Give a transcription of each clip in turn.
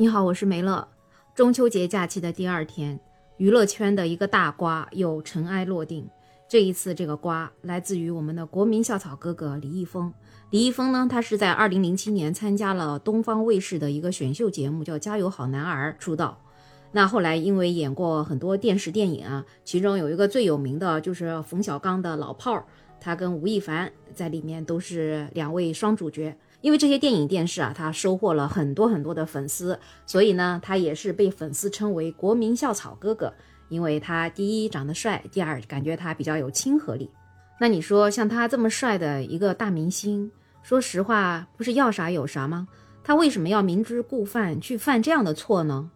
你好，我是梅乐。中秋节假期的第二天，娱乐圈的一个大瓜又尘埃落定。这一次，这个瓜来自于我们的国民校草哥哥李易峰。李易峰呢，他是在二零零七年参加了东方卫视的一个选秀节目，叫《加油好男儿》出道。那后来因为演过很多电视电影啊，其中有一个最有名的就是冯小刚的老炮儿，他跟吴亦凡在里面都是两位双主角。因为这些电影电视啊，他收获了很多很多的粉丝，所以呢，他也是被粉丝称为国民校草哥哥。因为他第一长得帅，第二感觉他比较有亲和力。那你说像他这么帅的一个大明星，说实话不是要啥有啥吗？他为什么要明知故犯去犯这样的错呢？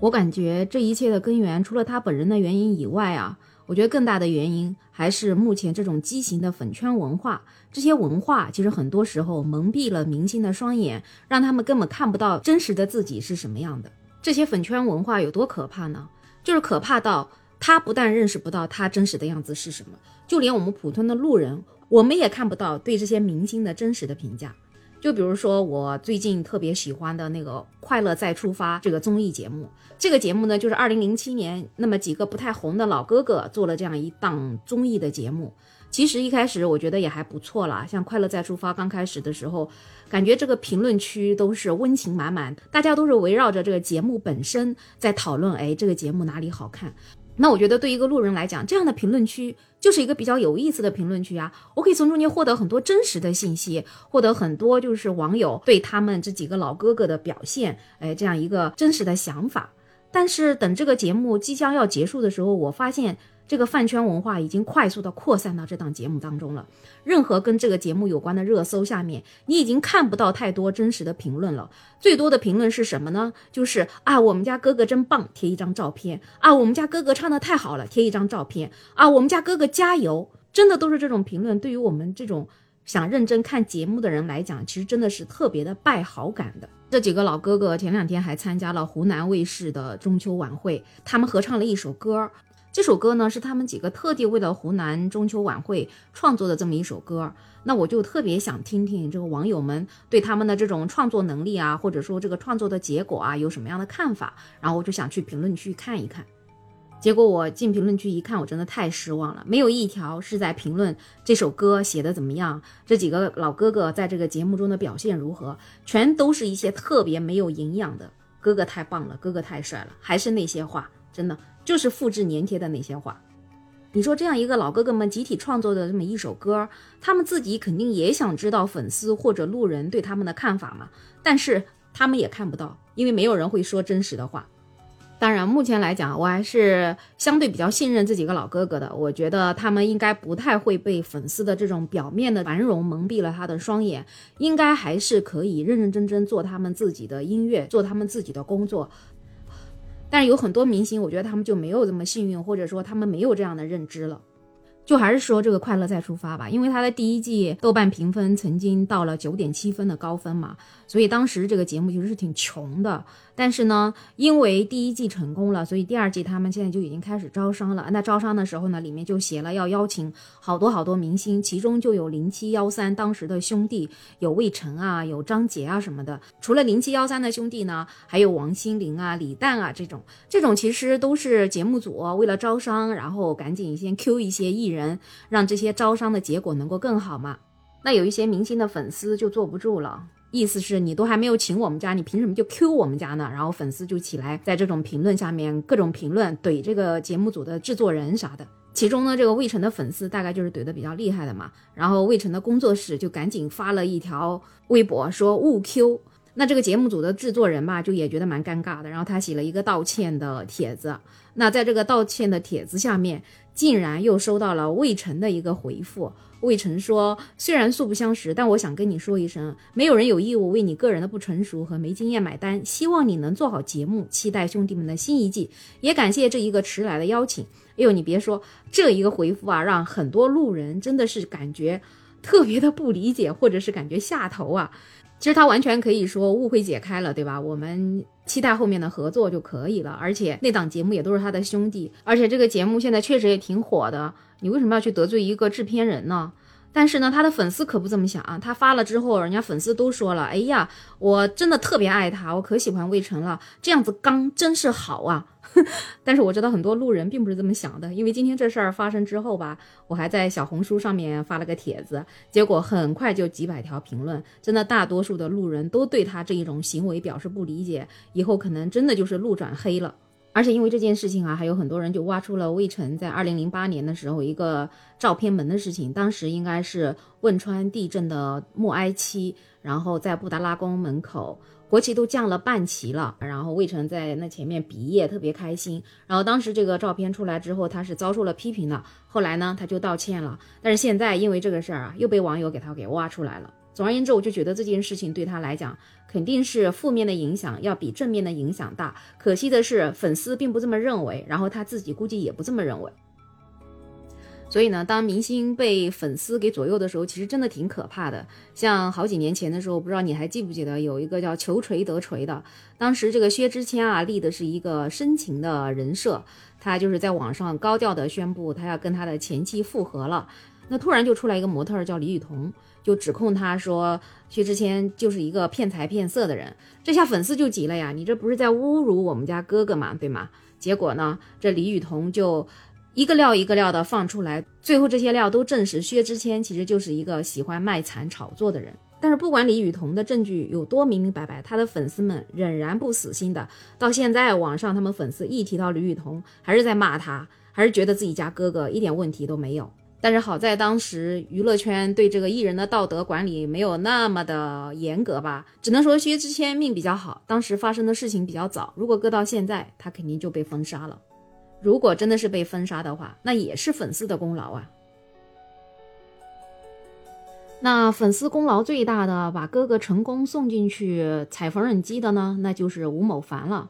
我感觉这一切的根源，除了他本人的原因以外啊。我觉得更大的原因还是目前这种畸形的粉圈文化。这些文化其实很多时候蒙蔽了明星的双眼，让他们根本看不到真实的自己是什么样的。这些粉圈文化有多可怕呢？就是可怕到他不但认识不到他真实的样子是什么，就连我们普通的路人，我们也看不到对这些明星的真实的评价。就比如说，我最近特别喜欢的那个《快乐再出发》这个综艺节目。这个节目呢，就是二零零七年那么几个不太红的老哥哥做了这样一档综艺的节目。其实一开始我觉得也还不错啦，像《快乐再出发》刚开始的时候，感觉这个评论区都是温情满满，大家都是围绕着这个节目本身在讨论，哎，这个节目哪里好看。那我觉得对一个路人来讲，这样的评论区就是一个比较有意思的评论区啊！我可以从中间获得很多真实的信息，获得很多就是网友对他们这几个老哥哥的表现，哎，这样一个真实的想法。但是等这个节目即将要结束的时候，我发现。这个饭圈文化已经快速的扩散到这档节目当中了。任何跟这个节目有关的热搜下面，你已经看不到太多真实的评论了。最多的评论是什么呢？就是啊，我们家哥哥真棒，贴一张照片啊，我们家哥哥唱的太好了，贴一张照片啊，我们家哥哥加油，真的都是这种评论。对于我们这种想认真看节目的人来讲，其实真的是特别的败好感的。这几个老哥哥前两天还参加了湖南卫视的中秋晚会，他们合唱了一首歌。这首歌呢是他们几个特地为了湖南中秋晚会创作的这么一首歌，那我就特别想听听这个网友们对他们的这种创作能力啊，或者说这个创作的结果啊有什么样的看法，然后我就想去评论区看一看。结果我进评论区一看，我真的太失望了，没有一条是在评论这首歌写的怎么样，这几个老哥哥在这个节目中的表现如何，全都是一些特别没有营养的“哥哥太棒了，哥哥太帅了”，还是那些话，真的。就是复制粘贴的那些话，你说这样一个老哥哥们集体创作的这么一首歌，他们自己肯定也想知道粉丝或者路人对他们的看法嘛？但是他们也看不到，因为没有人会说真实的话。当然，目前来讲，我还是相对比较信任这几个老哥哥的。我觉得他们应该不太会被粉丝的这种表面的繁荣蒙蔽了他的双眼，应该还是可以认认真真做他们自己的音乐，做他们自己的工作。但是有很多明星，我觉得他们就没有这么幸运，或者说他们没有这样的认知了。就还是说这个快乐再出发吧，因为他的第一季豆瓣评分曾经到了九点七分的高分嘛，所以当时这个节目其实是挺穷的。但是呢，因为第一季成功了，所以第二季他们现在就已经开始招商了。那招商的时候呢，里面就写了要邀请好多好多明星，其中就有零七幺三当时的兄弟，有魏晨啊，有张杰啊什么的。除了零七幺三的兄弟呢，还有王心凌啊、李诞啊这种，这种其实都是节目组为了招商，然后赶紧先 Q 一些艺人。人让这些招商的结果能够更好嘛？那有一些明星的粉丝就坐不住了，意思是你都还没有请我们家，你凭什么就 Q 我们家呢？然后粉丝就起来在这种评论下面各种评论怼这个节目组的制作人啥的。其中呢，这个魏晨的粉丝大概就是怼的比较厉害的嘛。然后魏晨的工作室就赶紧发了一条微博说勿 Q。那这个节目组的制作人吧，就也觉得蛮尴尬的，然后他写了一个道歉的帖子。那在这个道歉的帖子下面。竟然又收到了魏晨的一个回复。魏晨说：“虽然素不相识，但我想跟你说一声，没有人有义务为你个人的不成熟和没经验买单。希望你能做好节目，期待兄弟们的新一季。也感谢这一个迟来的邀请。”哎呦，你别说，这一个回复啊，让很多路人真的是感觉特别的不理解，或者是感觉下头啊。其实他完全可以说误会解开了，对吧？我们期待后面的合作就可以了。而且那档节目也都是他的兄弟，而且这个节目现在确实也挺火的。你为什么要去得罪一个制片人呢？但是呢，他的粉丝可不这么想啊。他发了之后，人家粉丝都说了：“哎呀，我真的特别爱他，我可喜欢魏晨了，这样子刚真是好啊。”但是我知道很多路人并不是这么想的，因为今天这事儿发生之后吧，我还在小红书上面发了个帖子，结果很快就几百条评论，真的大多数的路人都对他这一种行为表示不理解，以后可能真的就是路转黑了。而且因为这件事情啊，还有很多人就挖出了魏晨在二零零八年的时候一个照片门的事情。当时应该是汶川地震的默哀期，然后在布达拉宫门口，国旗都降了半旗了，然后魏晨在那前面比耶，特别开心。然后当时这个照片出来之后，他是遭受了批评的。后来呢，他就道歉了。但是现在因为这个事儿啊，又被网友给他给挖出来了。总而言之，我就觉得这件事情对他来讲，肯定是负面的影响要比正面的影响大。可惜的是，粉丝并不这么认为，然后他自己估计也不这么认为。所以呢，当明星被粉丝给左右的时候，其实真的挺可怕的。像好几年前的时候，不知道你还记不记得，有一个叫“求锤得锤”的，当时这个薛之谦啊立的是一个深情的人设，他就是在网上高调的宣布他要跟他的前妻复合了。那突然就出来一个模特叫李雨桐。就指控他说薛之谦就是一个骗财骗色的人，这下粉丝就急了呀！你这不是在侮辱我们家哥哥吗？对吗？结果呢，这李雨桐就一个料一个料的放出来，最后这些料都证实薛之谦其实就是一个喜欢卖惨炒作的人。但是不管李雨桐的证据有多明明白白，他的粉丝们仍然不死心的。到现在网上他们粉丝一提到李雨桐，还是在骂他，还是觉得自己家哥哥一点问题都没有。但是好在当时娱乐圈对这个艺人的道德管理没有那么的严格吧，只能说薛之谦命比较好，当时发生的事情比较早。如果搁到现在，他肯定就被封杀了。如果真的是被封杀的话，那也是粉丝的功劳啊。那粉丝功劳最大的，把哥哥成功送进去踩缝纫机的呢，那就是吴某凡了。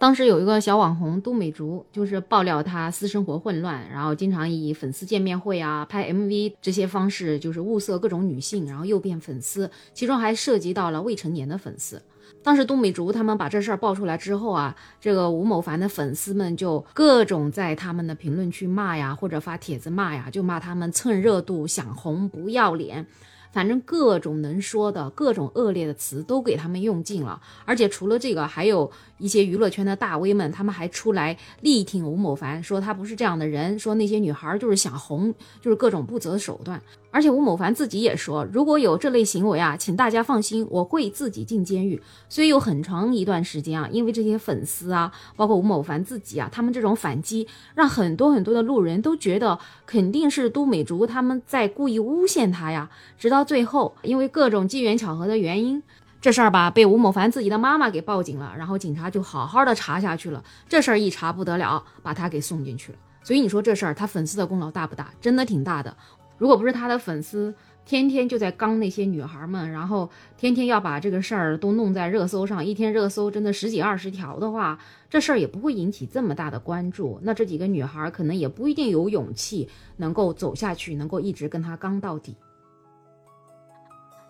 当时有一个小网红都美竹，就是爆料她私生活混乱，然后经常以粉丝见面会啊、拍 MV 这些方式，就是物色各种女性，然后诱骗粉丝，其中还涉及到了未成年的粉丝。当时都美竹他们把这事儿爆出来之后啊，这个吴某凡的粉丝们就各种在他们的评论区骂呀，或者发帖子骂呀，就骂他们蹭热度、想红、不要脸。反正各种能说的各种恶劣的词都给他们用尽了，而且除了这个，还有一些娱乐圈的大 V 们，他们还出来力挺吴某凡，说他不是这样的人，说那些女孩就是想红，就是各种不择手段。而且吴某凡自己也说，如果有这类行为啊，请大家放心，我会自己进监狱。所以有很长一段时间啊，因为这些粉丝啊，包括吴某凡自己啊，他们这种反击，让很多很多的路人都觉得肯定是都美竹他们在故意诬陷他呀。直到最后，因为各种机缘巧合的原因，这事儿吧被吴某凡自己的妈妈给报警了，然后警察就好好的查下去了。这事儿一查不得了，把他给送进去了。所以你说这事儿他粉丝的功劳大不大？真的挺大的。如果不是他的粉丝天天就在刚那些女孩们，然后天天要把这个事儿都弄在热搜上，一天热搜真的十几二十条的话，这事儿也不会引起这么大的关注。那这几个女孩可能也不一定有勇气能够走下去，能够一直跟他刚到底。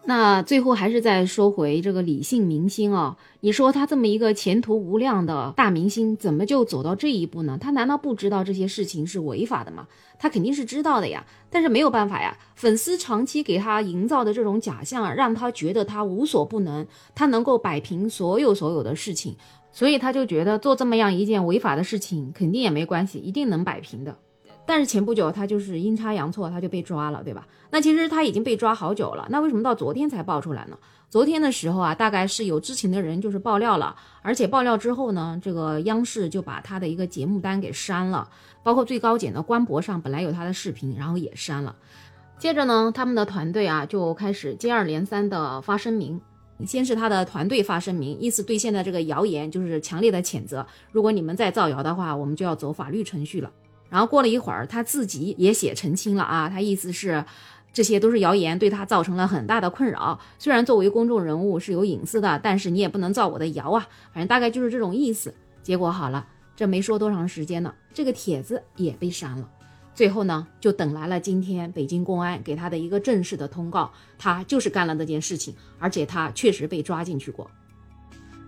那最后还是再说回这个李姓明星啊，你说他这么一个前途无量的大明星，怎么就走到这一步呢？他难道不知道这些事情是违法的吗？他肯定是知道的呀，但是没有办法呀。粉丝长期给他营造的这种假象，让他觉得他无所不能，他能够摆平所有所有的事情，所以他就觉得做这么样一件违法的事情，肯定也没关系，一定能摆平的。但是前不久他就是阴差阳错，他就被抓了，对吧？那其实他已经被抓好久了，那为什么到昨天才爆出来呢？昨天的时候啊，大概是有知情的人就是爆料了，而且爆料之后呢，这个央视就把他的一个节目单给删了，包括最高检的官博上本来有他的视频，然后也删了。接着呢，他们的团队啊就开始接二连三的发声明，先是他的团队发声明，意思对现在这个谣言就是强烈的谴责，如果你们再造谣的话，我们就要走法律程序了。然后过了一会儿，他自己也写澄清了啊，他意思是，这些都是谣言，对他造成了很大的困扰。虽然作为公众人物是有隐私的，但是你也不能造我的谣啊。反正大概就是这种意思。结果好了，这没说多长时间呢，这个帖子也被删了。最后呢，就等来了今天北京公安给他的一个正式的通告，他就是干了这件事情，而且他确实被抓进去过。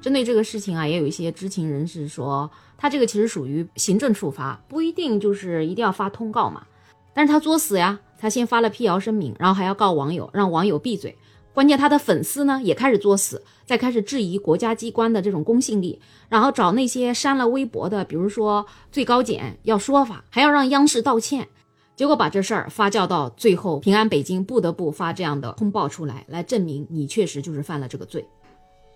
针对这个事情啊，也有一些知情人士说，他这个其实属于行政处罚，不一定就是一定要发通告嘛。但是他作死呀，他先发了辟谣声明，然后还要告网友，让网友闭嘴。关键他的粉丝呢也开始作死，再开始质疑国家机关的这种公信力，然后找那些删了微博的，比如说最高检要说法，还要让央视道歉。结果把这事儿发酵到最后，平安北京不得不发这样的通报出来，来证明你确实就是犯了这个罪。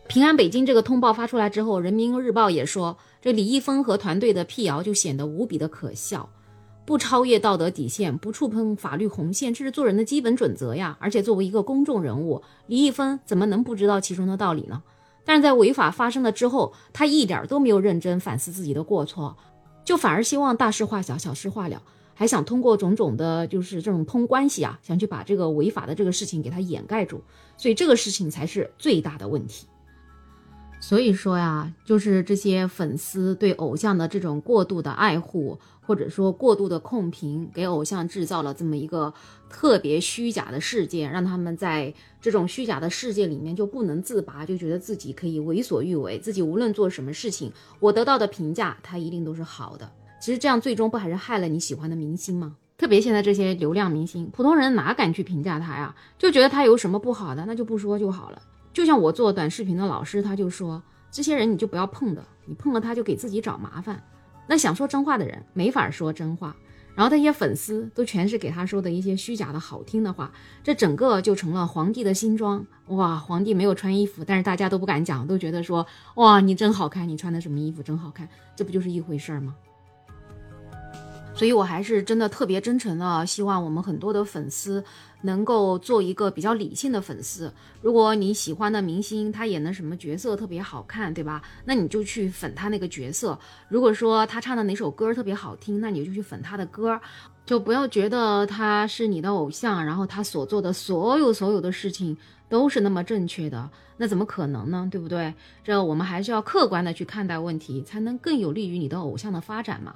平安北京这个通报发出来之后，人民日报也说，这李易峰和团队的辟谣就显得无比的可笑。不超越道德底线，不触碰法律红线，这是做人的基本准则呀。而且作为一个公众人物，李易峰怎么能不知道其中的道理呢？但是在违法发生了之后，他一点都没有认真反思自己的过错，就反而希望大事化小，小事化了，还想通过种种的，就是这种通关系啊，想去把这个违法的这个事情给他掩盖住。所以这个事情才是最大的问题。所以说呀，就是这些粉丝对偶像的这种过度的爱护。或者说过度的控评，给偶像制造了这么一个特别虚假的世界，让他们在这种虚假的世界里面就不能自拔，就觉得自己可以为所欲为，自己无论做什么事情，我得到的评价他一定都是好的。其实这样最终不还是害了你喜欢的明星吗？特别现在这些流量明星，普通人哪敢去评价他呀？就觉得他有什么不好的，那就不说就好了。就像我做短视频的老师，他就说，这些人你就不要碰的，你碰了他就给自己找麻烦。那想说真话的人没法说真话，然后那些粉丝都全是给他说的一些虚假的好听的话，这整个就成了皇帝的新装哇！皇帝没有穿衣服，但是大家都不敢讲，都觉得说哇你真好看，你穿的什么衣服真好看，这不就是一回事儿吗？所以，我还是真的特别真诚的，希望我们很多的粉丝能够做一个比较理性的粉丝。如果你喜欢的明星他演的什么角色特别好看，对吧？那你就去粉他那个角色。如果说他唱的哪首歌特别好听，那你就去粉他的歌，就不要觉得他是你的偶像，然后他所做的所有所有的事情都是那么正确的，那怎么可能呢？对不对？这我们还是要客观的去看待问题，才能更有利于你的偶像的发展嘛。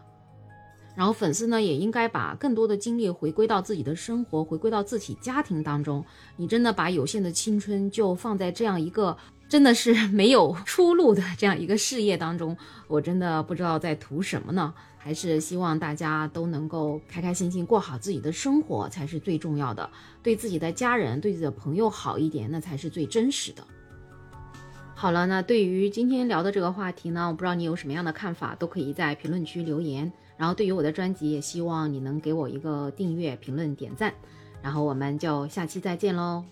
然后粉丝呢也应该把更多的精力回归到自己的生活，回归到自己家庭当中。你真的把有限的青春就放在这样一个真的是没有出路的这样一个事业当中，我真的不知道在图什么呢？还是希望大家都能够开开心心过好自己的生活才是最重要的，对自己的家人、对自己的朋友好一点，那才是最真实的。好了，那对于今天聊的这个话题呢，我不知道你有什么样的看法，都可以在评论区留言。然后对于我的专辑，也希望你能给我一个订阅、评论、点赞。然后我们就下期再见喽。